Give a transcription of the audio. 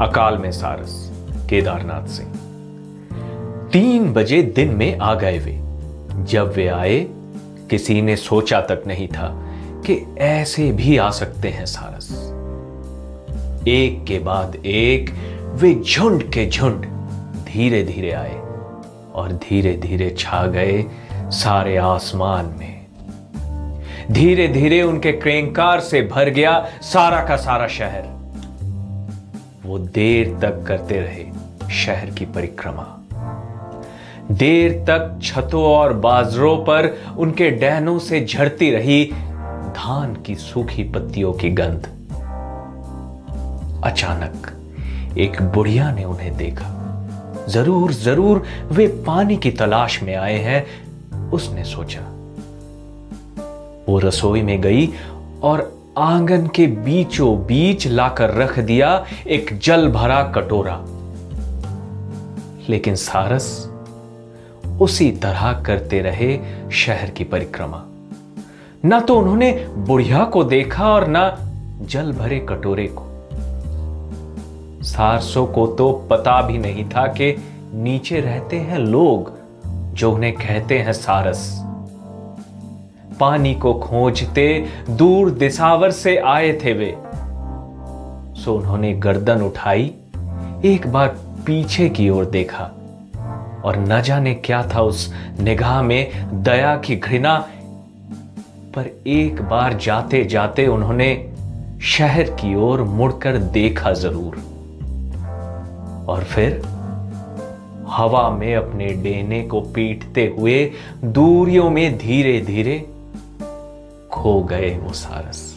अकाल में सारस, केदारनाथ सिंह। तीन बजे दिन में आ गए वे। जब वे आए, किसी ने सोचा तक नहीं था कि ऐसे भी आ सकते हैं सारस। एक के बाद एक, वे झुंड के झुंड धीरे धीरे आए और धीरे धीरे छा गए सारे आसमान में। धीरे धीरे उनके क्रेंकार से भर गया सारा का सारा शहर। वो देर तक करते रहे शहर की परिक्रमा। देर तक छतों और बाजरों पर उनके डहनों से झड़ती रही धान की सूखी पत्तियों की गंध। अचानक एक बुढ़िया ने उन्हें देखा। ज़रूर ज़रूर, वे पानी की तलाश में आए हैं, उसने सोचा। वो रसोई में गई और आँगन के बीचों बीच लाकर रख दिया एक जल भरा कटोरा। लेकिन सारस, उसी तरह करते रहे शहर की परिक्रमा। ना तो उन्होंने बुढ़िया को देखा और ना जल भरे कटोरे को। सारसों को तो पता भी नहीं था कि नीचे रहते हैं लोग जो उन्हें कहते हैं सारस। पानी को खोजते दूर दिसावर से आए थे वे। सो उन्होंने गर्दन उठाई, एक बार पीछे की ओर देखा और न जाने क्या था उस निगाह में दया की घृणा। पर एक बार जाते जाते उन्होंने शहर की ओर मुड़कर देखा ज़रूर। और फिर हवा में अपने डेने को पीटते हुए दूरियों में धीरे धीरे खो गए वो सारस।